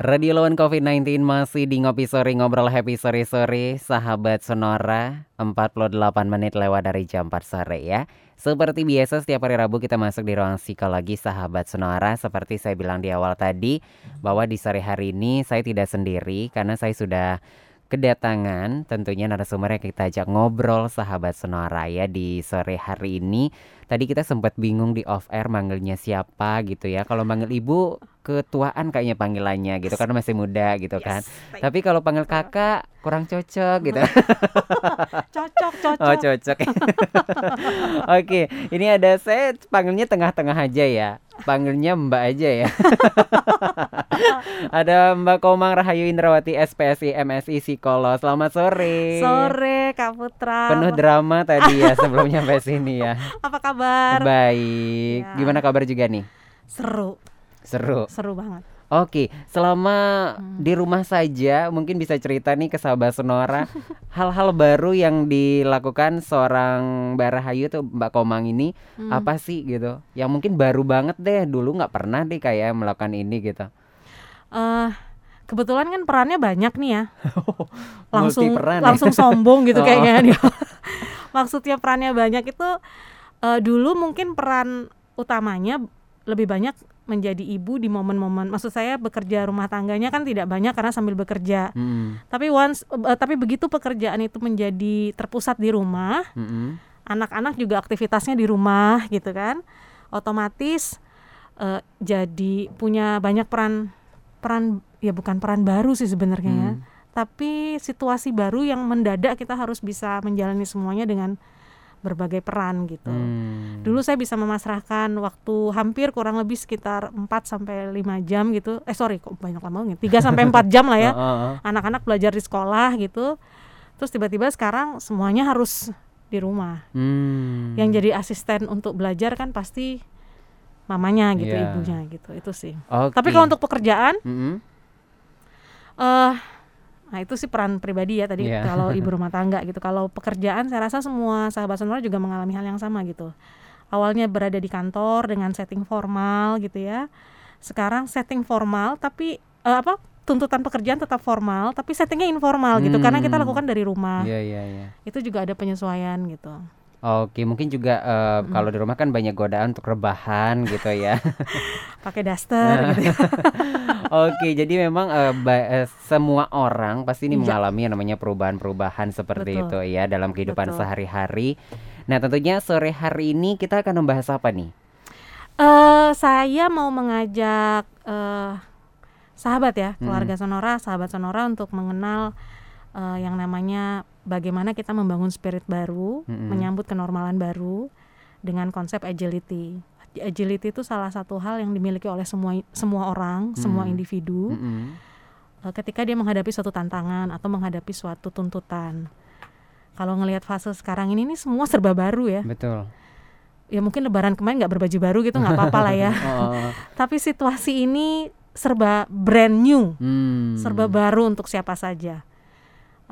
Radio lawan COVID-19 masih di Ngopi Sore Ngobrol Happy Sore Sore Sahabat Sonora 48 menit lewat dari jam 4 sore ya Seperti biasa setiap hari Rabu kita masuk di ruang psikologi Sahabat Sonora Seperti saya bilang di awal tadi Bahwa di sore hari ini saya tidak sendiri Karena saya sudah kedatangan tentunya narasumber yang kita ajak ngobrol sahabat Sonora ya di sore hari ini. Tadi kita sempat bingung di off air manggilnya siapa gitu ya. Kalau manggil ibu ketuaan kayaknya panggilannya gitu karena masih muda gitu kan. Tapi kalau panggil kakak kurang cocok gitu. cocok, cocok. Oh, cocok. Oke, ini ada saya panggilnya tengah-tengah aja ya. Panggilnya Mbak aja ya. ada Mbak Komang Rahayu Indrawati SPSI MSI Psikolog. Selamat sore. Sore Kak Putra. Penuh drama tadi ya sebelum nyampe sini ya. Apa kabar? Baik. Ya. Gimana kabar juga nih? Seru, Seru. seru banget. Oke, selama Hmm. di rumah saja mungkin bisa cerita nih ke sahabat Sonora hal-hal baru yang dilakukan seorang Mbak Rahayu tuh Mbak Komang ini Hmm. apa sih gitu? Yang mungkin baru banget deh dulu nggak pernah deh kayak melakukan ini gitu. Eh, kebetulan kan perannya banyak nih ya. langsung Multiperan ya? langsung sombong Oh. gitu kayaknya dia. Maksudnya perannya banyak itu eh, dulu mungkin peran utamanya lebih banyak menjadi ibu di momen-momen maksud saya bekerja rumah tangganya kan tidak banyak karena sambil bekerja. Mm-mm, Tapi once eh, tapi begitu pekerjaan itu menjadi terpusat di rumah, mm-mm. anak-anak juga aktivitasnya di rumah gitu kan otomatis eh, jadi punya banyak peran peran ya bukan peran baru sih sebenarnya ya Hmm. tapi situasi baru yang mendadak kita harus bisa menjalani semuanya dengan berbagai peran gitu Hmm. Dulu saya bisa memasrahkan waktu hampir kurang lebih sekitar 4 sampai 5 jam gitu. Eh sorry kok banyak lama banget 3 sampai 4 jam lah ya. Anak-anak belajar di sekolah gitu. Terus tiba-tiba sekarang semuanya harus di rumah. Hmm. yang jadi asisten untuk belajar kan pasti mamanya gitu Iya. ibunya gitu. Itu sih. Oke. tapi kalau untuk pekerjaan Mm-mm. eh nah itu sih peran pribadi ya tadi Iya. kalau ibu rumah tangga gitu. Kalau pekerjaan saya rasa semua sahabat sonora juga mengalami hal yang sama gitu awalnya berada di kantor dengan setting formal gitu ya sekarang setting formal tapi eh, apa tuntutan pekerjaan tetap formal tapi settingnya informal gitu karena kita Hmm. lakukan dari rumah Iya iya iya. itu juga ada penyesuaian gitu Oke, mungkin juga eh, kalau di rumah kan banyak godaan untuk rebahan gitu ya. pakai daster gitu ya. Oke, jadi memang ba- eh, semua orang pasti ini Iya. mengalami yang namanya perubahan-perubahan seperti Betul. itu ya dalam kehidupan Betul. sehari-hari. Nah, tentunya sore hari ini kita akan membahas apa nih? Eh, saya mau mengajak eh, sahabat ya, keluarga Sonora, sahabat Sonora untuk mengenal eh, yang namanya bagaimana kita membangun spirit baru, Mm-mm. menyambut kenormalan baru dengan konsep agility. Agility itu salah satu hal yang dimiliki oleh semua semua orang, semua Mm. individu eh, ketika dia menghadapi suatu tantangan atau menghadapi suatu tuntutan. Kalau ngelihat fase sekarang ini, ini semua serba baru ya. Betul. Ya mungkin Lebaran kemarin nggak berbaju baru gitu nggak apa-apa lah ya. Oh, tapi situasi ini serba brand new, hmm. serba baru untuk siapa saja.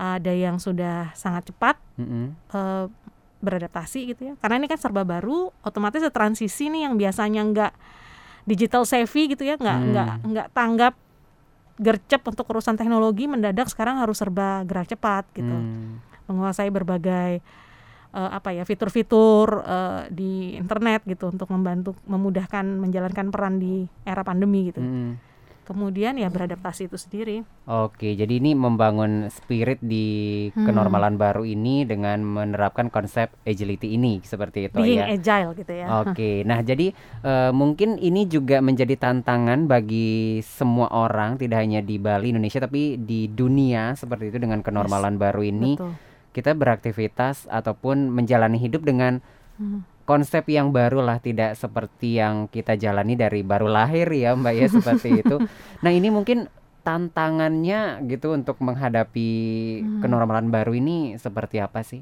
Ada yang sudah sangat cepat Mm-mm. eh, beradaptasi gitu ya, karena ini kan serba baru, otomatis transisi nih yang biasanya nggak digital savvy gitu ya, nggak Hmm. nggak nggak tanggap gercep untuk urusan teknologi, mendadak sekarang harus serba gerak cepat gitu, Hmm. Menguasai berbagai eh, apa ya fitur-fitur eh, di internet gitu untuk membantu memudahkan menjalankan peran di era pandemi gitu. Mm-mm. kemudian ya beradaptasi itu sendiri. Oke, jadi ini membangun spirit di Hmm. kenormalan baru ini dengan menerapkan konsep agility ini seperti itu Being ya. agile gitu ya. Oke, nah jadi eh, mungkin ini juga menjadi tantangan bagi semua orang, tidak hanya di Bali, Indonesia, tapi di dunia seperti itu dengan kenormalan baru ini Betul. Kita beraktivitas ataupun menjalani hidup dengan Hmm. konsep yang baru lah, tidak seperti yang kita jalani dari baru lahir ya Mbak ya seperti itu. Nah ini mungkin tantangannya gitu untuk menghadapi Hmm. kenormalan baru ini seperti apa sih?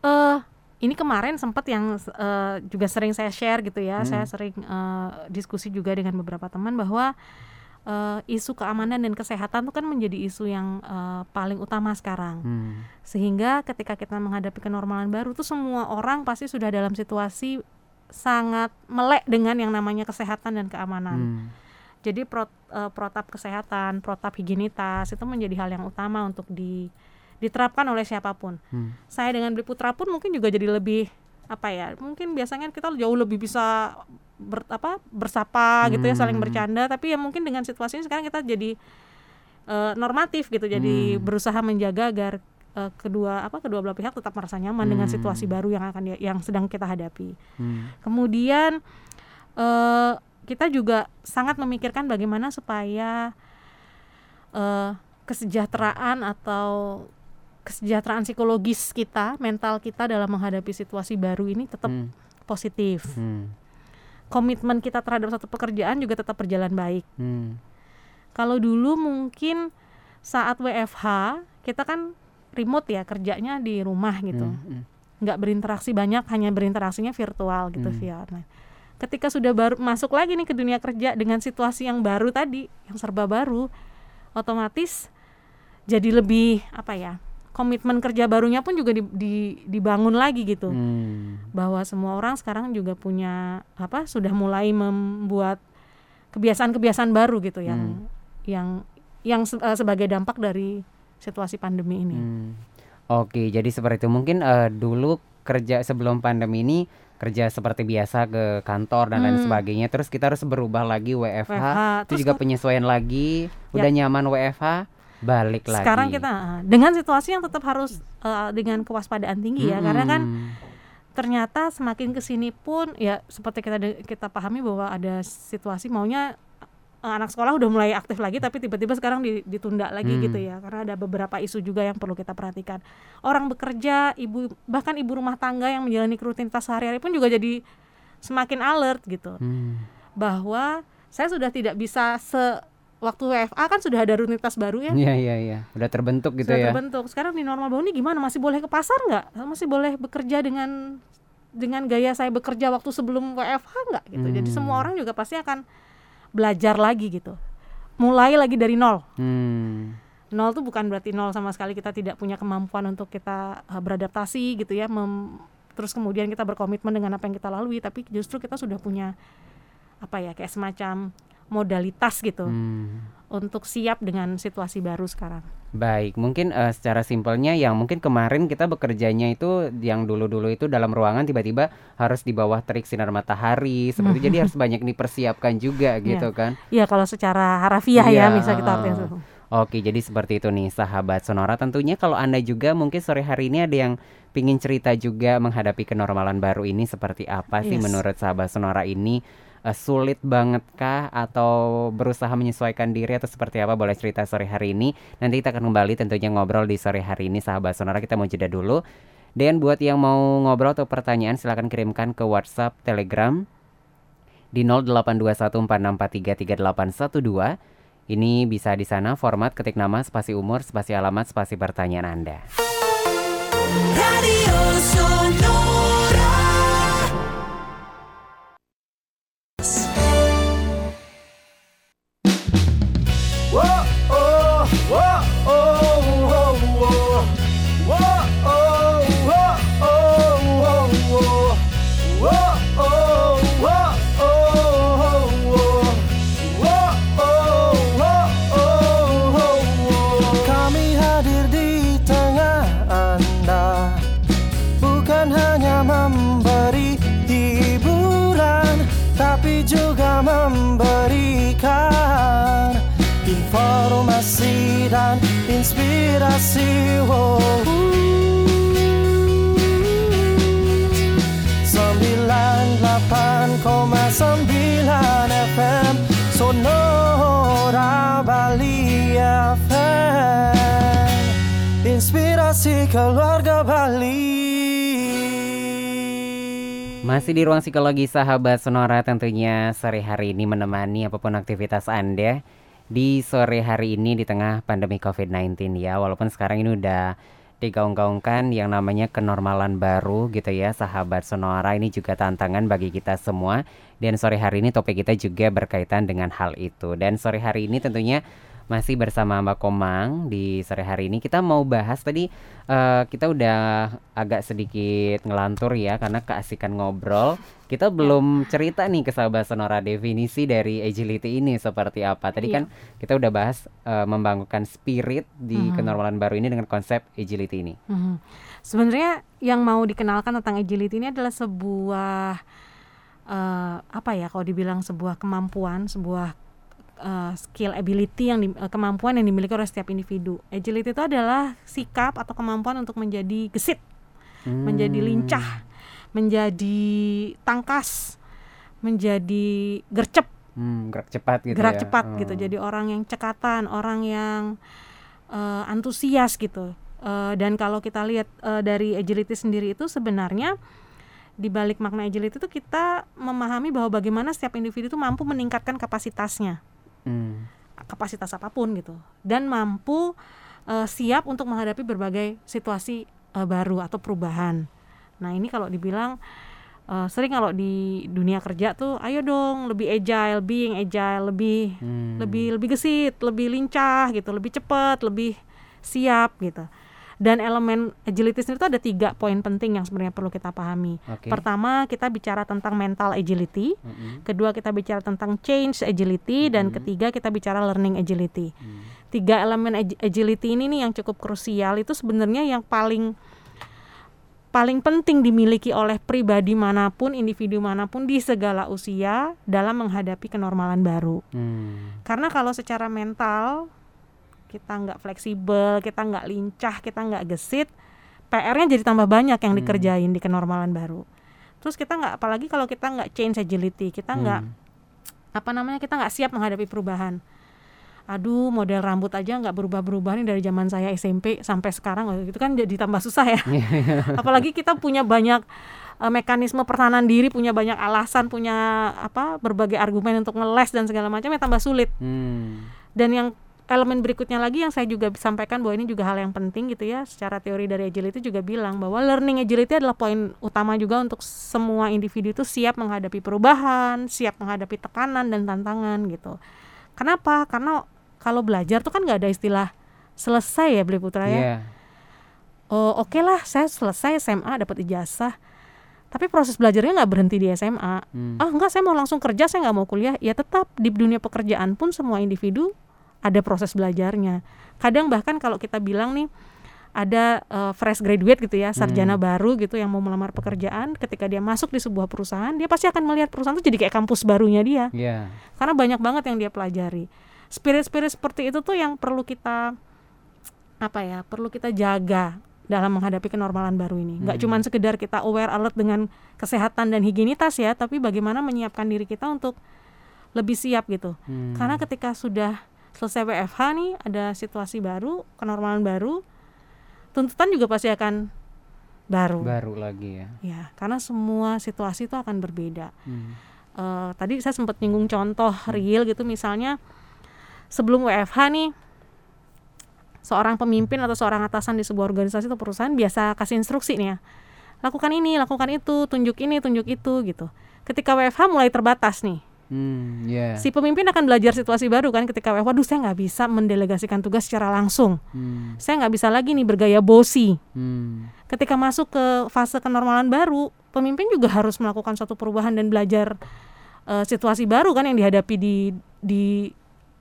Eh, ini kemarin sempat yang eh, juga sering saya share gitu ya. Hmm. Saya sering eh, diskusi juga dengan beberapa teman bahwa eh, isu keamanan dan kesehatan itu kan menjadi isu yang eh, paling utama sekarang. Hmm. Sehingga ketika kita menghadapi kenormalan baru tuh semua orang pasti sudah dalam situasi sangat melek dengan yang namanya kesehatan dan keamanan. Hmm. Jadi pro, uh, protap kesehatan, protap higienitas itu menjadi hal yang utama untuk di diterapkan oleh siapa pun. Hmm. Saya dengan Beli Putra pun mungkin juga jadi lebih apa ya? Mungkin biasanya kita jauh lebih bisa ber, apa bersapa gitu ya, saling hmm. bercanda, tapi ya mungkin dengan situasi ini sekarang kita jadi uh, normatif gitu. Jadi hmm. berusaha menjaga agar uh, kedua apa kedua belah pihak tetap merasa nyaman hmm. dengan situasi baru yang akan yang sedang kita hadapi. Hmm. Kemudian uh, kita juga sangat memikirkan bagaimana supaya uh, kesejahteraan atau kesejahteraan psikologis kita, mental kita dalam menghadapi situasi baru ini tetap hmm. positif. Hmm. Komitmen kita terhadap satu pekerjaan juga tetap berjalan baik. Hmm. Kalau dulu mungkin saat WFH kita kan remote ya kerjanya di rumah gitu, hmm. hmm. nggak berinteraksi banyak, hanya berinteraksinya virtual gitu hmm. via online ketika sudah baru masuk lagi nih ke dunia kerja dengan situasi yang baru tadi yang serba baru otomatis jadi lebih apa ya komitmen kerja barunya pun juga di, di, dibangun lagi gitu hmm. bahwa semua orang sekarang juga punya apa sudah mulai membuat kebiasaan-kebiasaan baru gitu yang hmm. yang yang se uh, sebagai dampak dari situasi pandemi ini. Hmm. Oke, jadi seperti itu mungkin uh, dulu kerja sebelum pandemi ini kerja seperti biasa ke kantor dan hmm. lain sebagainya terus kita harus berubah lagi WFH, WFH. itu terus juga penyesuaian lagi ya. udah nyaman WFH balik lagi. Sekarang kita ah, dengan situasi yang tetap harus uh, dengan kewaspadaan tinggi ya karena kan ternyata semakin ke sini pun ya seperti kita kita pahami bahwa ada situasi maunya Eh, anak sekolah udah mulai aktif lagi tapi tiba-tiba sekarang ditunda lagi hmm. gitu ya. Karena ada beberapa isu juga yang perlu kita perhatikan. Orang bekerja ibu bahkan ibu rumah tangga yang menjalani rutinitas sehari-hari pun juga jadi semakin alert gitu. Hmm. bahwa saya sudah tidak bisa se waktu WFA kan sudah ada rutinitas baru ya. Iya iya iya. Udah terbentuk gitu sudah ya. terbentuk. Sekarang di normal baru ini gimana? Masih boleh ke pasar nggak? Masih boleh bekerja dengan dengan gaya saya bekerja waktu sebelum WFH nggak gitu. Hmm. Jadi semua orang juga pasti akan belajar lagi gitu mulai lagi dari nol hmm. nol tuh bukan berarti nol sama sekali kita tidak punya kemampuan untuk kita uh, beradaptasi gitu ya mem terus kemudian kita berkomitmen dengan apa yang kita lalui tapi justru kita sudah punya apa ya kayak semacam modalitas gitu hmm. untuk siap dengan situasi baru sekarang. Baik, mungkin uh, secara simpelnya yang mungkin kemarin kita bekerjanya itu yang dulu-dulu itu dalam ruangan tiba-tiba harus di bawah terik sinar matahari seperti jadi harus banyak dipersiapkan juga iya. gitu kan. Iya, kalau secara harafiah ya, ya bisa kita artikan Oke, jadi seperti itu nih sahabat Sonora. Tentunya kalau Anda juga mungkin sore hari ini ada yang pingin cerita juga menghadapi kenormalan baru ini seperti apa sih yes. menurut sahabat Sonora ini uh, sulit banget kah? Atau berusaha menyesuaikan diri atau seperti apa? Boleh cerita sore hari ini. Nanti kita akan kembali tentunya ngobrol di sore hari ini sahabat sonora. Kita mau jeda dulu. Dan buat yang mau ngobrol atau pertanyaan silahkan kirimkan ke WhatsApp Telegram di 082146433812 ini bisa di sana format ketik nama spasi umur spasi alamat spasi pertanyaan Anda. Radio whoa, oh, whoa. Inspirasi wow. 98,9 FM Sonora Bali FM Inspirasi keluarga Bali. Masih di ruang psikologi sahabat Sonora tentunya sore hari ini menemani apa pun aktivitas Anda di sore hari ini di tengah pandemi COVID-19 ya. Walaupun sekarang ini udah digaung-gaungkan yang namanya kenormalan baru gitu ya sahabat Sonora. Ini juga tantangan bagi kita semua. Dan sore hari ini topik kita juga berkaitan dengan hal itu. Dan sore hari ini tentunya masih bersama Mbak Komang di sore hari ini. Kita mau bahas tadi eh, kita udah agak sedikit ngelantur ya karena keasikan ngobrol. Kita belum cerita nih ke sahabat Sonora definisi dari agility ini seperti apa. Tadi Iya. kan kita udah bahas eh, membangunkan spirit di Mhm. kenormalan baru ini dengan konsep agility ini. Mhm. Sebenarnya yang mau dikenalkan tentang agility ini adalah sebuah eh, apa ya kalau dibilang sebuah kemampuan, sebuah eh, skill ability yang di- eh, kemampuan yang dimiliki oleh setiap individu. Agility itu adalah sikap atau kemampuan untuk menjadi gesit, menjadi Hmm. lincah, menjadi tangkas, menjadi gercep Hmm, gerak cepat gitu gerak ya. cepat Oh. gitu jadi orang yang cekatan orang yang eh, antusias gitu Eh, dan kalau kita lihat eh, dari agility sendiri itu sebenarnya di balik makna agility itu kita memahami bahwa bagaimana setiap individu itu mampu meningkatkan kapasitasnya Hmm. kapasitas apa pun gitu dan mampu eh, siap untuk menghadapi berbagai situasi eh, baru atau perubahan. Nah ini kalau dibilang eh, sering kalau di dunia kerja tuh, ayo dong lebih agile, being agile, lebih Hmm. lebih lebih gesit, lebih lincah gitu, lebih cepat, lebih siap gitu. Dan elemen agility sendiri itu ada tiga poin penting yang sebenarnya perlu kita pahami. Oke. Pertama kita bicara tentang mental agility, Mm-mm. kedua kita bicara tentang change agility dan ketiga kita bicara learning agility. Hmm. Tiga elemen ag- agility ini nih yang cukup krusial itu sebenarnya yang paling paling penting dimiliki oleh pribadi mana pun, individu mana pun di segala usia dalam menghadapi kenormalan baru. Hmm. Karena kalau secara mental kita nggak fleksibel, kita nggak lincah, kita nggak gesit, PR-nya jadi tambah banyak yang dikerjain di kenormalan baru. Terus kita nggak, apalagi kalau kita nggak change agility, kita nggak Hmm. apa namanya kita nggak siap menghadapi perubahan. Aduh, model rambut aja nggak berubah-berubah nih dari zaman saya SMP sampai sekarang, Oh, itu kan jadi tambah susah ya. Apalagi kita punya banyak eh, mekanisme pertahanan diri, punya banyak alasan, punya apa berbagai argumen untuk ngeles dan segala macam ya tambah sulit. Hmm. Dan yang elemen berikutnya lagi yang saya juga sampaikan bahwa ini juga hal yang penting gitu ya secara teori dari agility juga bilang bahwa learning agility adalah poin utama juga untuk semua individu itu siap menghadapi perubahan, siap menghadapi tekanan dan tantangan gitu. Kenapa? Karena kalau belajar tuh kan nggak ada istilah selesai ya Beli Putra ya. Iya. Oh oke lah saya selesai SMA dapat ijazah. Tapi proses belajarnya nggak berhenti di SMA. Hmm. Ah enggak saya mau langsung kerja saya nggak mau kuliah. Ya tetap di dunia pekerjaan pun semua individu ada proses belajarnya. Kadang bahkan kalau kita bilang nih ada eh, fresh graduate gitu ya sarjana baru gitu yang mau melamar pekerjaan ketika dia masuk di sebuah perusahaan dia pasti akan melihat perusahaan itu jadi kayak kampus barunya dia Iya. karena banyak banget yang dia pelajari spirit-spirit seperti itu tuh yang perlu kita apa ya perlu kita jaga dalam menghadapi kenormalan baru ini nggak cuman sekedar kita aware alert dengan kesehatan dan higienitas ya tapi bagaimana menyiapkan diri kita untuk lebih siap gitu Hmm. karena ketika sudah selesai WFH nih ada situasi baru kenormalan baru tuntutan juga pasti akan baru baru lagi ya. ya karena semua situasi itu akan berbeda Hmm. Eh, tadi saya sempat nyinggung contoh real gitu misalnya sebelum WFH nih seorang pemimpin atau seorang atasan di sebuah organisasi atau perusahaan biasa kasih instruksi nih ya lakukan ini lakukan itu tunjuk ini tunjuk itu gitu ketika WFH mulai terbatas nih Hmm, iya. si pemimpin akan belajar situasi baru kan ketika waduh saya nggak bisa mendelegasikan tugas secara langsung Hmm. saya nggak bisa lagi nih bergaya bosi Hmm. ketika masuk ke fase kenormalan baru, pemimpin juga harus melakukan suatu perubahan dan belajar eh, situasi baru kan yang dihadapi di di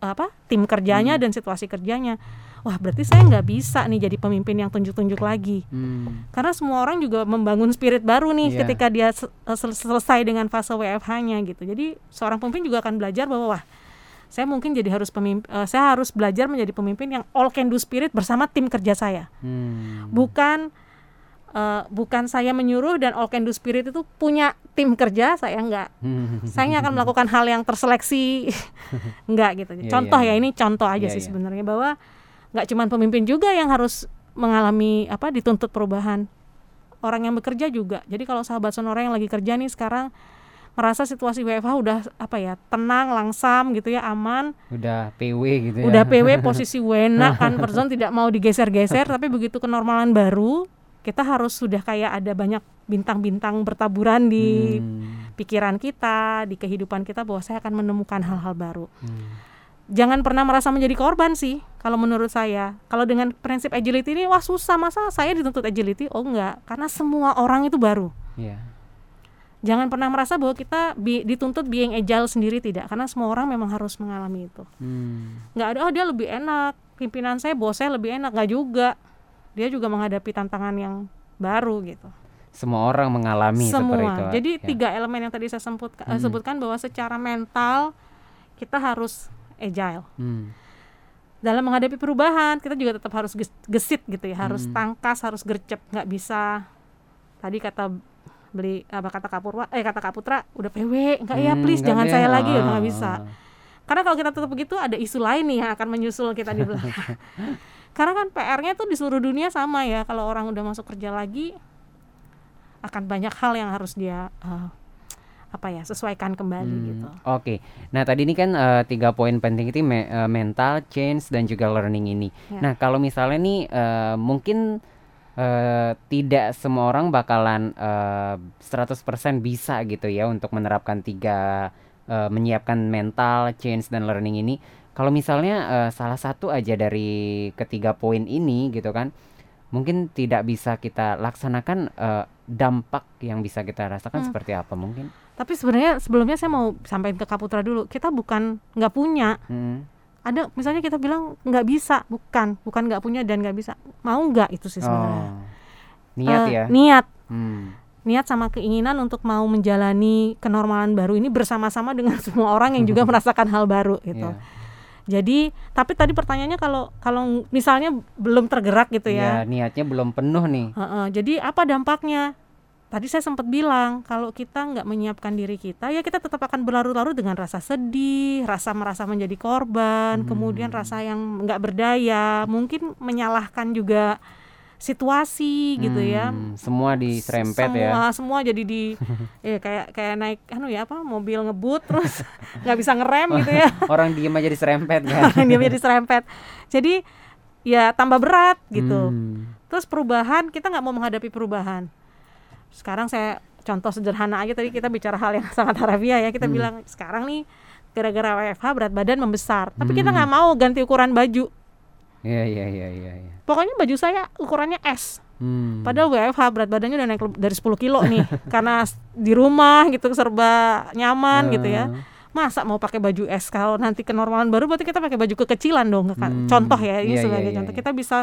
apa tim kerjanya dan situasi kerjanya. Wah berarti saya nggak bisa nih jadi pemimpin yang tunjuk-tunjuk lagi. Hmm. Karena semua orang juga membangun spirit baru nih Iya. ketika dia eh, sel- selesai dengan fase WFH-nya gitu. Jadi seorang pemimpin juga akan belajar bahwa wah saya mungkin jadi harus pemimpin, saya harus belajar menjadi pemimpin yang all can do spirit bersama tim kerja saya Hmm. bukan eh, bukan saya menyuruh dan all can do spirit itu punya tim kerja saya enggak Hmm. saya akan melakukan hal yang terseleksi enggak gitu Iya, contoh iya, ya iya. ini contoh aja Iya, sih iya. sebenarnya bahwa nggak cuman pemimpin juga yang harus mengalami apa dituntut perubahan orang yang bekerja juga jadi kalau sahabat sonora yang lagi kerja nih sekarang merasa situasi WFH udah apa ya tenang langsam gitu ya aman Udah PW gitu ya. udah PW posisi wena kan person tidak mau digeser-geser tapi begitu kenormalan baru kita harus sudah kayak ada banyak bintang-bintang bertaburan di Hmm. pikiran kita di kehidupan kita bahwa saya akan menemukan hal-hal baru Hmm. Jangan pernah merasa menjadi korban sih kalau menurut saya. Kalau dengan prinsip agility ini wah susah. Masa saya dituntut agility? Oh enggak. Karena semua orang itu baru. Iya. jangan pernah merasa bahwa kita bi- dituntut being agile sendiri tidak. Karena semua orang memang harus mengalami itu. Hmm. nggak ada oh dia lebih enak. Pimpinan saya bos saya lebih enak. Nggak juga. Dia juga menghadapi tantangan yang baru gitu. Semua orang mengalami seperti semua. itu. jadi Ya. tiga elemen yang tadi saya semput, eh, Hmm. sebutkan bahwa secara mental kita harus agile. Hmm. dalam menghadapi perubahan kita juga tetap harus ges- gesit gitu ya. Harus Hmm. tangkas harus gercep nggak bisa. Tadi kata beli apa kata Kapurwa eh kata Kaputra udah PW enggak ya Hmm, please nggak jangan deh. saya lagi Ah, udah nggak bisa. Karena kalau kita tetap begitu ada isu lain nih yang akan menyusul kita di belakang. Karena kan PR-nya tuh di seluruh dunia sama ya. Kalau orang udah masuk kerja lagi akan banyak hal yang harus dia eh, apa ya sesuaikan kembali Hmm, gitu Oke, nah tadi ini kan eh, tiga poin penting itu me- eh, mental, change dan juga learning ini. Ya. Nah kalau misalnya nih eh, mungkin eh, tidak semua orang bakalan eh, 100% bisa gitu ya untuk menerapkan tiga eh, menyiapkan mental, change dan learning ini. Kalau misalnya eh, salah satu aja dari ketiga poin ini gitu kan, mungkin tidak bisa kita laksanakan eh, dampak yang bisa kita rasakan Hmm. seperti apa mungkin? Tapi sebenarnya sebelumnya saya mau sampaikan ke Kaputra dulu kita bukan nggak punya Hmm. ada misalnya kita bilang nggak bisa bukan bukan nggak punya dan nggak bisa mau nggak itu sih sebenarnya Oh, niat Eh, ya. niat Hmm. niat sama keinginan untuk mau menjalani kenormalan baru ini bersama-sama dengan semua orang yang juga merasakan hal baru gitu Iya. jadi tapi tadi pertanyaannya kalau kalau misalnya belum tergerak gitu Ya, ya niatnya belum penuh nih. Heeh, jadi apa dampaknya tadi saya sempat bilang kalau kita nggak menyiapkan diri kita ya kita tetap akan berlarut-larut dengan rasa sedih rasa merasa menjadi korban kemudian Hmm. rasa yang nggak berdaya mungkin menyalahkan juga situasi gitu ya Hmm, Semua diserempet semua ya. semua jadi di eh kayak kayak naik anu ya apa mobil ngebut terus nggak bisa ngerem gitu ya Orang diem aja diserempet kan. dia jadi serempet jadi ya tambah berat gitu Hmm. terus perubahan kita nggak mau menghadapi perubahan sekarang saya contoh sederhana aja tadi kita bicara hal yang sangat harafiah ya kita Hmm. bilang sekarang nih gara-gara WFH berat badan membesar tapi kita Hmm. nggak mau ganti ukuran baju Iya iya iya iya. iya. pokoknya baju saya ukurannya S Hmm. Padahal WFH berat badannya udah naik dari 10 kilo nih karena di rumah gitu serba nyaman gitu ya. Masa mau pakai baju S kalau nanti kenormalan baru berarti kita pakai baju kekecilan dong. Hmm. Contoh ya ini iya, sebagai iya, contoh. iya. Kita bisa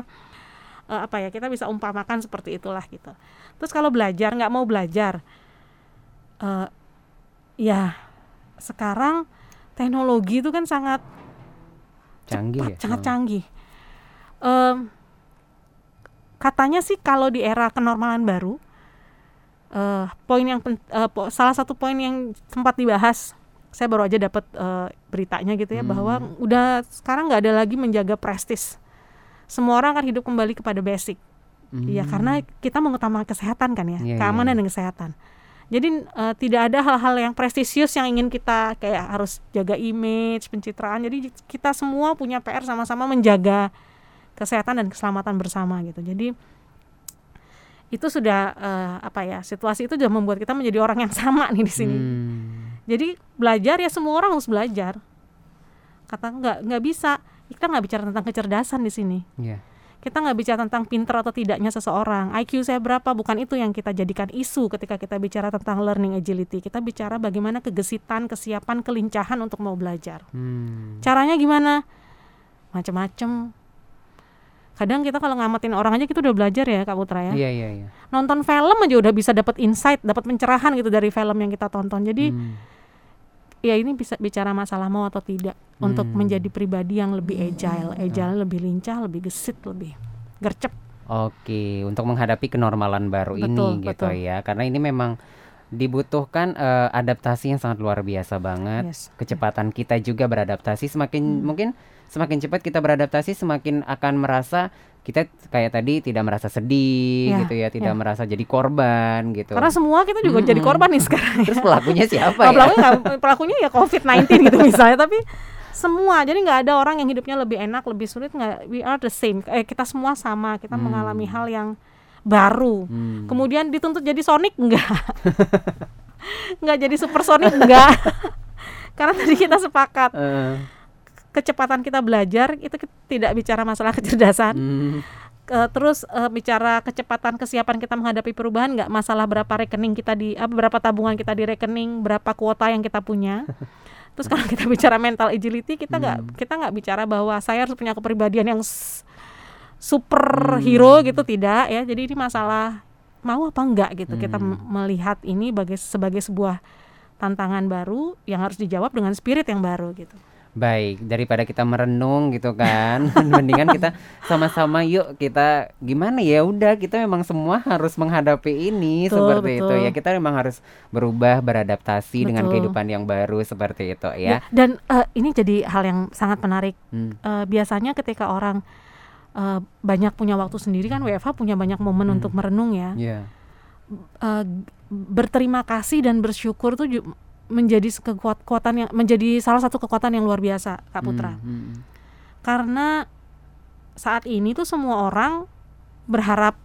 eh, apa ya? Kita bisa umpamakan seperti itulah gitu. Terus kalau belajar nggak mau belajar eh ya sekarang teknologi itu kan sangat Canggih cepat, ya. sangat Oh. canggih. Em, katanya sih kalau di era kenormalan baru, eh poin yang pen- po- salah satu poin yang sempat dibahas, saya baru aja dapat eh, beritanya gitu ya Hmm. bahwa udah sekarang nggak ada lagi menjaga prestis. Semua orang akan hidup kembali kepada basic. Iya Hmm. karena kita mengutamakan kesehatan kan ya, Iya, iya, keamanan iya. dan kesehatan. Jadi eh, tidak ada hal-hal yang prestisius yang ingin kita kayak harus jaga image, pencitraan. Jadi kita semua punya PR sama-sama menjaga kesehatan dan keselamatan bersama gitu. Jadi itu sudah eh, apa ya situasi itu sudah membuat kita menjadi orang yang sama nih di sini. Hmm. Jadi belajar ya semua orang harus belajar. Kata nggak nggak bisa. Kita nggak bicara tentang kecerdasan di sini Iya. Kita nggak bicara tentang pinter atau tidaknya seseorang. IQ saya berapa? Bukan itu yang kita jadikan isu ketika kita bicara tentang learning agility. Kita bicara bagaimana kegesitan kesiapan kelincahan untuk mau belajar. Hmm. caranya gimana? Macem-macem. Kadang kita kalau ngamatin orang aja kita udah belajar ya kak Putra ya. Iya iya iya. nonton film aja udah bisa dapat insight dapat pencerahan gitu dari film yang kita tonton. Jadi Hmm. Ya ini bisa bicara masalah mau atau tidak untuk Hmm. menjadi pribadi yang lebih agile agile lebih lincah lebih gesit lebih gercep Oke, untuk menghadapi kenormalan baru Betul, ini gitu betul. ya. Karena ini memang dibutuhkan eh, adaptasi yang sangat luar biasa banget. yes Kecepatan kita juga beradaptasi semakin Hmm. mungkin semakin cepat kita beradaptasi semakin akan merasa kita kayak tadi tidak merasa sedih Ya, gitu ya, tidak ya. merasa jadi korban gitu. Karena semua kita juga jadi Mm-mm. korban nih sekarang. Terus pelakunya siapa ya? pelakunya, pelakunya ya COVID-19 gitu misalnya, tapi semua. Jadi nggak ada orang yang hidupnya lebih enak, lebih sulit. Nggak, we are the same. Eh, kita semua sama. Kita Hmm. mengalami hal yang baru. Hmm. Kemudian dituntut jadi Sonic enggak? nggak jadi Super Sonic enggak? Karena tadi kita sepakat Eh, kecepatan kita belajar itu tidak bicara masalah kecerdasan Hmm. Eh, terus eh, bicara kecepatan kesiapan kita menghadapi perubahan nggak masalah berapa rekening kita di apa berapa tabungan kita di rekening berapa kuota yang kita punya terus kalau kita bicara mental agility kita nggak Hmm. kita nggak bicara bahwa saya harus punya kepribadian yang s- superhero Hmm. gitu tidak ya jadi ini masalah mau apa enggak gitu kita Hmm. m- melihat ini sebagai sebagai sebuah tantangan baru yang harus dijawab dengan spirit yang baru gitu Baik, daripada kita merenung gitu kan, mendingan kita sama-sama yuk kita gimana ya udah kita memang semua harus menghadapi ini Betul, seperti itu betul. ya. Kita memang harus berubah, beradaptasi dengan Betul. kehidupan yang baru seperti itu ya. Ya, dan eh, ini jadi hal yang sangat menarik Hmm. Eh, biasanya ketika orang eh, banyak punya waktu sendiri kan WFH punya banyak momen Hmm. untuk merenung ya Iya. Eh, g- berterima kasih dan bersyukur tuh menjadi kekuat- kekuatan yang menjadi salah satu kekuatan yang luar biasa Kak Putra Hmm, hmm, hmm. karena saat ini tuh semua orang berharap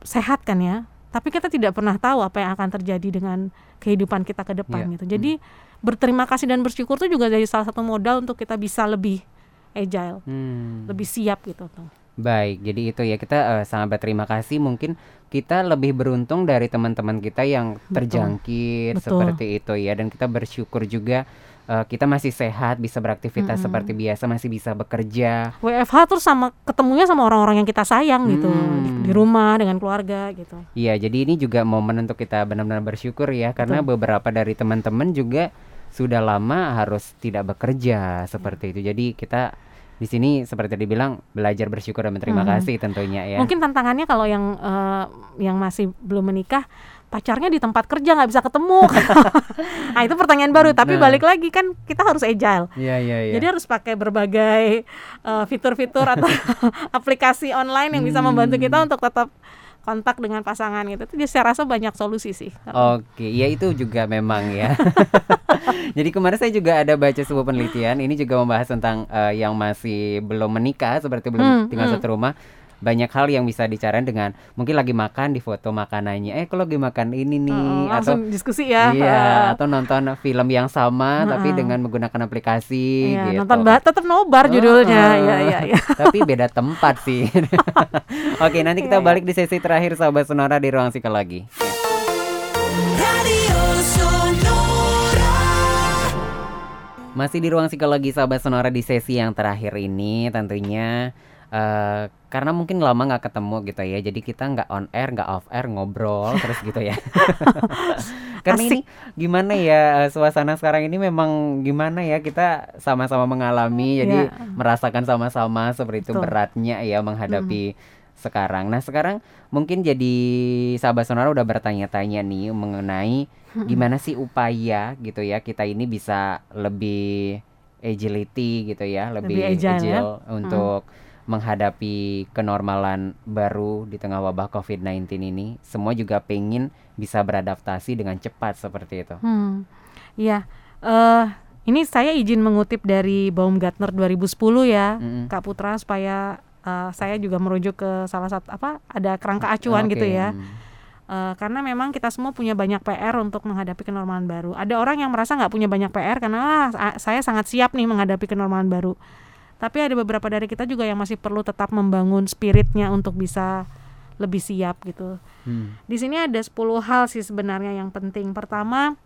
sehat kan ya tapi kita tidak pernah tahu apa yang akan terjadi dengan kehidupan kita ke depan Iya. gitu jadi berterima kasih dan bersyukur tuh juga jadi salah satu modal untuk kita bisa lebih agile Hmm. lebih siap gitu tuh Baik, jadi itu ya kita eh, sangat berterima kasih mungkin kita lebih beruntung dari teman-teman kita yang Betul. terjangkit Betul. seperti itu ya dan kita bersyukur juga eh, kita masih sehat, bisa beraktivitas Mm-mm. seperti biasa, masih bisa bekerja. WFH terus sama ketemunya sama orang-orang yang kita sayang gitu di, Hmm. di rumah dengan keluarga gitu Iya, jadi ini juga momen untuk kita benar-benar bersyukur ya karena beberapa dari teman-teman juga sudah lama harus tidak bekerja seperti itu. Jadi kita di sini seperti dibilang belajar bersyukur dan berterima Hmm. kasih tentunya ya. mungkin tantangannya kalau yang eh, yang masih belum menikah pacarnya di tempat kerja nggak bisa ketemu nah itu pertanyaan baru tapi Nah. balik lagi kan kita harus agile Iya, iya, iya. jadi harus pakai berbagai eh, fitur-fitur atau aplikasi online yang bisa membantu kita Hmm. untuk tetap kontak dengan pasangan gitu itu saya rasa banyak solusi sih Oke, ya itu juga memang ya. Jadi kemarin saya juga ada baca sebuah penelitian, ini juga membahas tentang eh, yang masih belum menikah, seperti belum Hmm, tinggal hmm. satu rumah. Banyak hal yang bisa dicarain dengan mungkin lagi makan di foto makanannya. Eh, kalau lagi makan ini nih Heeh, atau diskusi ya Iya, Heeh. atau nonton film yang sama tapi Heeh. dengan menggunakan aplikasi Iya, gitu. nonton ba- tetap nobar judulnya Heeh. ya ya ya tapi beda tempat sih. Oke, nanti kita Iya, balik di sesi terakhir sahabat Sonora di ruang psikologi. Masih di ruang psikologi sahabat sonora di sesi yang terakhir ini tentunya eh karena mungkin lama nggak ketemu gitu ya jadi kita nggak on air nggak off air ngobrol terus gitu ya karena ini gimana ya eh, suasana sekarang ini memang gimana ya kita sama-sama mengalami jadi Iya. merasakan sama-sama seperti itu Betul. beratnya ya menghadapi sekarang nah sekarang mungkin jadi sahabat sonora udah bertanya-tanya nih mengenai gimana sih upaya gitu ya kita ini bisa lebih agility gitu ya lebih, Lebih agile ya. untuk menghadapi kenormalan baru di tengah wabah COVID-19 ini semua juga pengen bisa beradaptasi dengan cepat seperti itu. Hmm, iya. eh ini saya izin mengutip dari Baumgartner 2010 ya, Mm-mm. Kak Putra, supaya eh, saya juga merujuk ke salah satu apa ada kerangka acuan Oke, gitu ya. mm. Eh, karena memang kita semua punya banyak PR untuk menghadapi kenormalan baru. Ada orang yang merasa nggak punya banyak PR karena "Ah, sa- saya sangat siap nih menghadapi kenormalan baru. Tapi ada beberapa dari kita juga yang masih perlu tetap membangun spiritnya untuk bisa lebih siap gitu. Hmm. Di sini ada 10 hal sih sebenarnya yang penting. Pertama,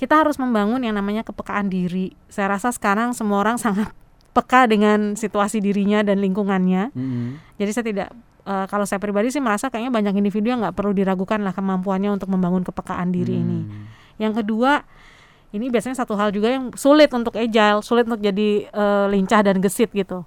kita harus membangun yang namanya kepekaan diri. Saya rasa sekarang semua orang sangat peka dengan situasi dirinya dan lingkungannya. Mm-mm. Jadi saya tidak eh, kalau saya pribadi sih merasa kayaknya banyak individu yang nggak perlu diragukan lah kemampuannya untuk membangun kepekaan diri ini. Hmm. Yang kedua, ini biasanya satu hal juga yang sulit untuk agile, sulit untuk jadi eh, lincah dan gesit gitu.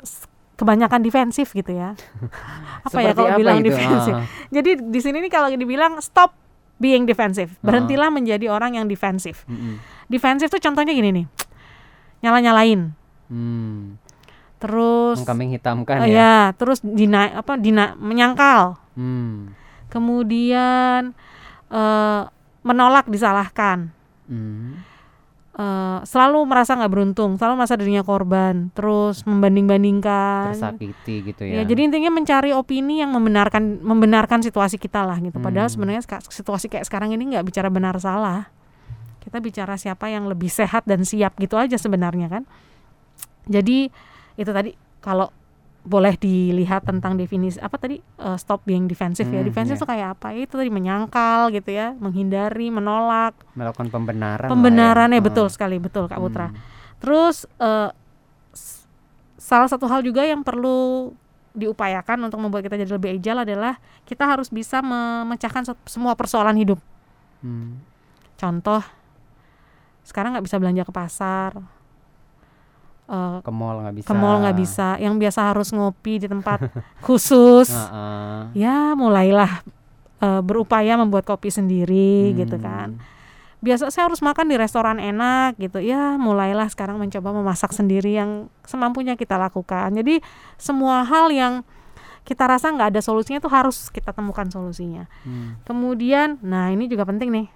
S- kebanyakan defensif gitu ya. apa Seperti ya kalau bilang itu? defensif? Ah. Jadi di sini nih kalau dibilang stop being defensive, Ah. berhentilah menjadi orang yang defensif. Mm-mm. Defensif tuh contohnya gini nih, nyala-nyalain, Hmm. terus Mengkambing hitamkan eh, ya. ya, terus dina apa dina menyangkal, Hmm. kemudian eh, menolak disalahkan, Hmm. eh, selalu merasa nggak beruntung, selalu merasa dirinya korban, terus membanding-bandingkan. Tersakiti gitu Ya, ya. jadi intinya mencari opini yang membenarkan membenarkan situasi kita lah gitu. Padahal Hmm. sebenarnya situasi kayak sekarang ini nggak bicara benar salah. kita bicara siapa yang lebih sehat dan siap gitu aja sebenarnya kan jadi itu tadi kalau boleh dilihat tentang definisi apa tadi eh, stop being defensive ya Hmm, defensive iya. itu kayak apa itu tadi menyangkal gitu ya menghindari menolak Melakukan pembenaran. pembenaran ya. ya betul sekali betul kak Putra Hmm. terus s- salah satu hal juga yang perlu diupayakan untuk membuat kita jadi lebih agile adalah kita harus bisa memecahkan se- semua persoalan hidup Hmm. contoh sekarang nggak bisa belanja ke pasar eh, Ke mall nggak bisa. ke mall nggak bisa yang biasa harus ngopi di tempat khusus Heeh. ya mulailah eh, berupaya membuat kopi sendiri gitu Hmm. kan biasa saya harus makan di restoran enak gitu ya mulailah sekarang mencoba memasak sendiri yang semampunya kita lakukan jadi semua hal yang kita rasa nggak ada solusinya itu harus kita temukan solusinya Hmm. kemudian nah ini juga penting nih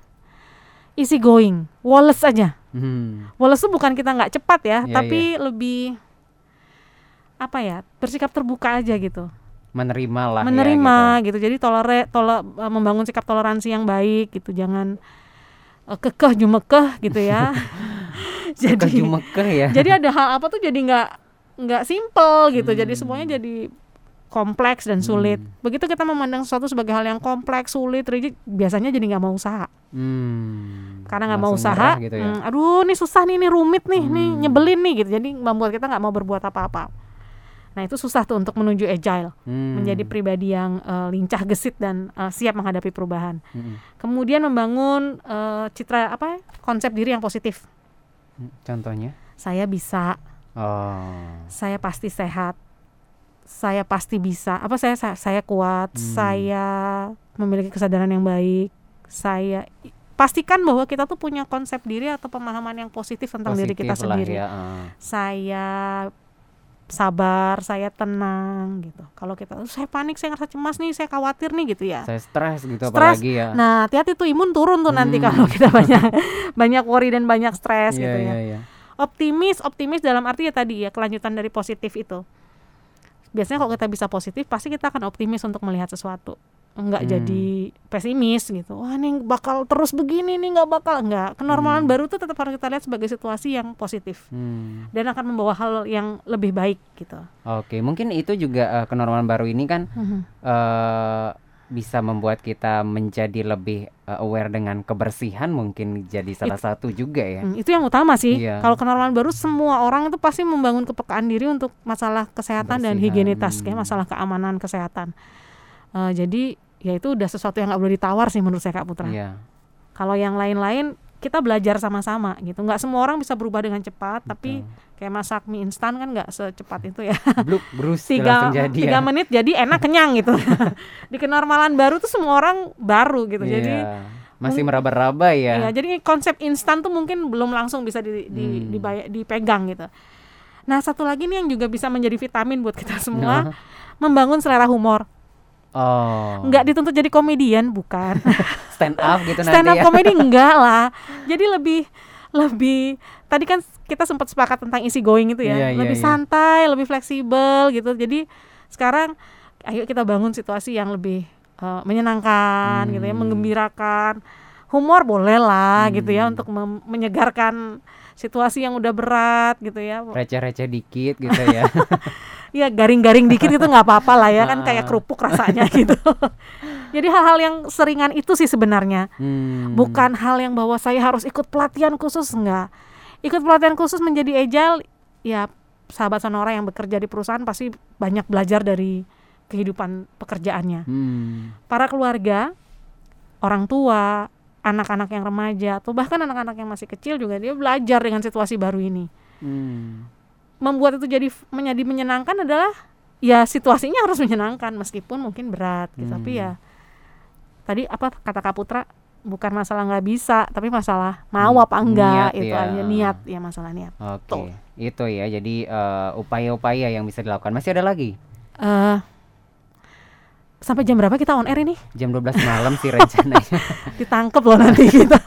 easy going Wallace aja Hmm. Itu bukan kita nggak cepat ya Iya, tapi lebih apa ya bersikap terbuka aja gitu Menerima lah. ya, menerima gitu. gitu. jadi tolere tole, eh, membangun sikap toleransi yang baik gitu jangan eh, kekeh jumekeh gitu ya jadi Kejumekeh ya. jadi ada hal apa tuh jadi nggak nggak simple gitu jadi Hmm. semuanya jadi kompleks dan sulit Hmm. begitu kita memandang sesuatu sebagai hal yang kompleks sulit rigid biasanya jadi nggak mau usaha Hmm. karena nggak mau usaha gitu ya. hmm, aduh ini susah nih ini rumit nih nih Hmm. nyebelin nih gitu jadi membuat kita nggak mau berbuat apa-apa nah itu susah tuh untuk menuju agile Hmm. menjadi pribadi yang eh, lincah gesit dan eh, siap menghadapi perubahan Hmm. kemudian membangun eh, citra apa ya, konsep diri yang positif Hmm. Contohnya? saya bisa Oh. saya pasti sehat saya pasti bisa apa saya saya, saya kuat Hmm. saya memiliki kesadaran yang baik saya pastikan bahwa kita tuh punya konsep diri atau pemahaman yang positif tentang diri kita Positif sendiri ya, ah. saya sabar saya tenang gitu kalau kita "Oh, saya panik saya ngerasa cemas nih saya khawatir nih gitu ya Saya stres gitu Stres. apalagi ya. nah hati-hati tuh imun turun tuh nanti Hmm. kalau kita banyak banyak worry dan banyak stres Iya, gitu ya iya, iya. optimis optimis dalam arti ya tadi ya kelanjutan dari positif itu biasanya kalau kita bisa positif pasti kita akan optimis untuk melihat sesuatu enggak Hmm. jadi pesimis gitu wah ini bakal terus begini nih nggak bakal enggak kenormalan Hmm. baru tuh tetap harus kita lihat sebagai situasi yang positif Hmm. dan akan membawa hal yang lebih baik gitu Oke, mungkin itu juga eh, kenormalan baru ini kan eh bisa membuat kita menjadi lebih eh, aware dengan kebersihan mungkin jadi salah satu juga ya. Hmm, itu yang utama sih Iya. kalau kenormalan baru semua orang itu pasti membangun kepekaan diri untuk masalah kesehatan dan Kebersihan, higienitas kayak masalah keamanan kesehatan Eh, jadi ya itu udah sesuatu yang nggak boleh ditawar sih menurut saya kak Putra Iya. kalau yang lain-lain kita belajar sama-sama gitu nggak semua orang bisa berubah dengan cepat tapi kayak masak mie instan kan nggak secepat itu ya Bluk, brus tiga tiga ya. menit jadi enak kenyang gitu di kenormalan baru tuh semua orang baru gitu jadi Iya. masih meraba-raba ya. ya jadi konsep instan tuh mungkin belum langsung bisa di, di- Hmm. dibaya- dipegang gitu nah satu lagi nih yang juga bisa menjadi vitamin buat kita semua membangun selera humor Oh. nggak dituntut jadi komedian bukan stand up gitu stand up nanti ya. comedy enggak lah jadi lebih lebih tadi kan kita sempat sepakat tentang isi going itu ya Iya, iya, lebih iya. santai lebih fleksibel gitu jadi sekarang ayo kita bangun situasi yang lebih eh, menyenangkan gitu ya Hmm. menggembirakan humor boleh lah gitu ya Hmm. untuk menyegarkan situasi yang udah berat gitu ya Receh-receh dikit gitu ya. ya garing-garing dikit itu nggak apa-apa lah ya kan Ah. kayak kerupuk rasanya gitu jadi hal-hal yang seringan itu sih sebenarnya Hmm. bukan hal yang bahwa saya harus ikut pelatihan khusus enggak ikut pelatihan khusus menjadi agile ya sahabat sonora yang bekerja di perusahaan pasti banyak belajar dari kehidupan pekerjaannya Hmm. para keluarga orang tua anak-anak yang remaja atau bahkan anak-anak yang masih kecil juga dia belajar dengan situasi baru ini Hmm. membuat itu jadi menjadi menyenangkan adalah ya situasinya harus menyenangkan meskipun mungkin berat gitu Hmm. tapi ya tadi apa kata Kak Putra bukan masalah nggak bisa tapi masalah mau Hmm, apa enggak niat itu ya. aja niat ya masalah niat Oke. Tuh. Itu ya. Jadi eh, upaya-upaya yang bisa dilakukan. Masih ada lagi? eh sampai jam berapa kita on air ini Jam 12 malam sih rencananya. ditangkep loh nanti kita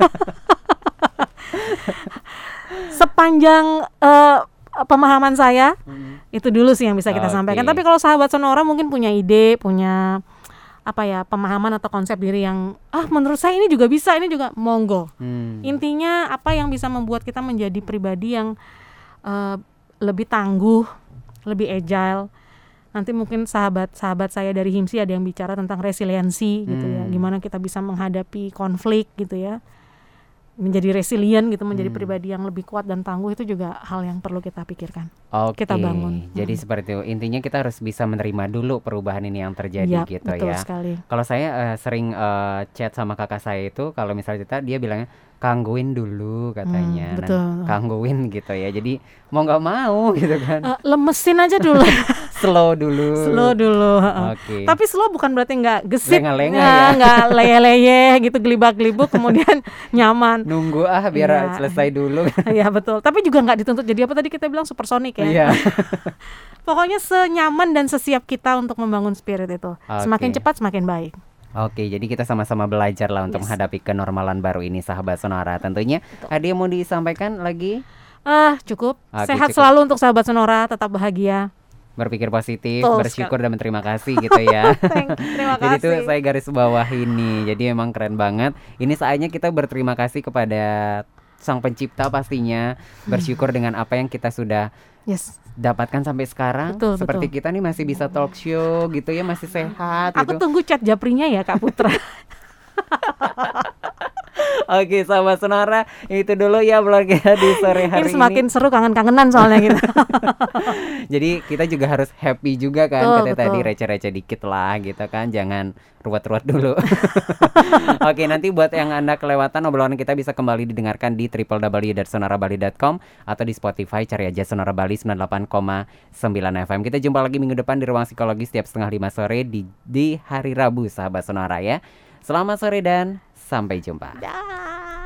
sepanjang eh, pemahaman saya Hmm. itu dulu sih yang bisa kita Oke. sampaikan tapi kalau sahabat sonora mungkin punya ide punya apa ya pemahaman atau konsep diri yang ah menurut saya ini juga bisa ini juga monggo Hmm. intinya apa yang bisa membuat kita menjadi pribadi yang eh, lebih tangguh lebih agile nanti mungkin sahabat-sahabat saya dari himsi ada yang bicara tentang resiliensi gitu ya Hmm. gimana kita bisa menghadapi konflik gitu ya menjadi resilient gitu menjadi Hmm. pribadi yang lebih kuat dan tangguh itu juga hal yang perlu kita pikirkan Oke, kita bangun. Jadi Mm. seperti itu. Intinya kita harus bisa menerima dulu perubahan ini yang terjadi Iya, gitu betul ya. sekali Kalau saya eh, sering eh, chat sama kakak saya itu kalau misalnya cerita dia bilangnya kangguin dulu katanya. Hmm, Nah, betul. kangguin gitu ya. Jadi mau nggak mau gitu kan. Eh, lemesin aja dulu Slow dulu. slow dulu. Oke. Tapi slow bukan berarti nggak gesit, nggak ya. nggak leye-leye gitu gelibak-gelibuk kemudian nyaman. Nunggu ah biar Iya. selesai dulu. Iya betul. Tapi juga nggak dituntut jadi apa tadi kita bilang supersonik ya. Iya. Pokoknya senyaman dan sesiap kita untuk membangun spirit itu. Semakin Oke. cepat semakin baik. Oke, jadi kita sama-sama belajar lah untuk Yes. menghadapi kenormalan baru ini sahabat Sonora. Tentunya ada yang mau disampaikan lagi? Ah cukup. Oke, Sehat cukup. selalu untuk sahabat Sonora. Tetap bahagia. Berpikir positif, Betul bersyukur dan berterima kasih gitu ya. Thank- Terima Jadi itu kasih. saya garis bawah ini. Jadi emang keren banget. Ini saatnya kita berterima kasih kepada Sang Pencipta pastinya. Bersyukur dengan apa yang kita sudah Yes. dapatkan sampai sekarang. Betul, Seperti betul. kita nih masih bisa talk show gitu ya, masih sehat Aku gitu. tunggu chat japrinya ya Kak Putra. Oke, sahabat Sonora, itu dulu ya vlog kita di sore hari Ini. semakin seru kangen-kangenan soalnya gitu. Jadi kita juga harus happy juga kan Betul, Kata tadi receh-receh dikit lah gitu kan Jangan ruwet-ruwet dulu. Oke nanti buat yang anda kelewatan obrolan kita bisa kembali didengarkan di www.sonorabali.com Atau di Spotify cari aja Sonora Bali 98,9 FM Kita jumpa lagi minggu depan di Ruang Psikologi setiap setengah lima sore di, di hari Rabu sahabat Sonora ya. Selamat sore dan Sampai jumpa. Dah.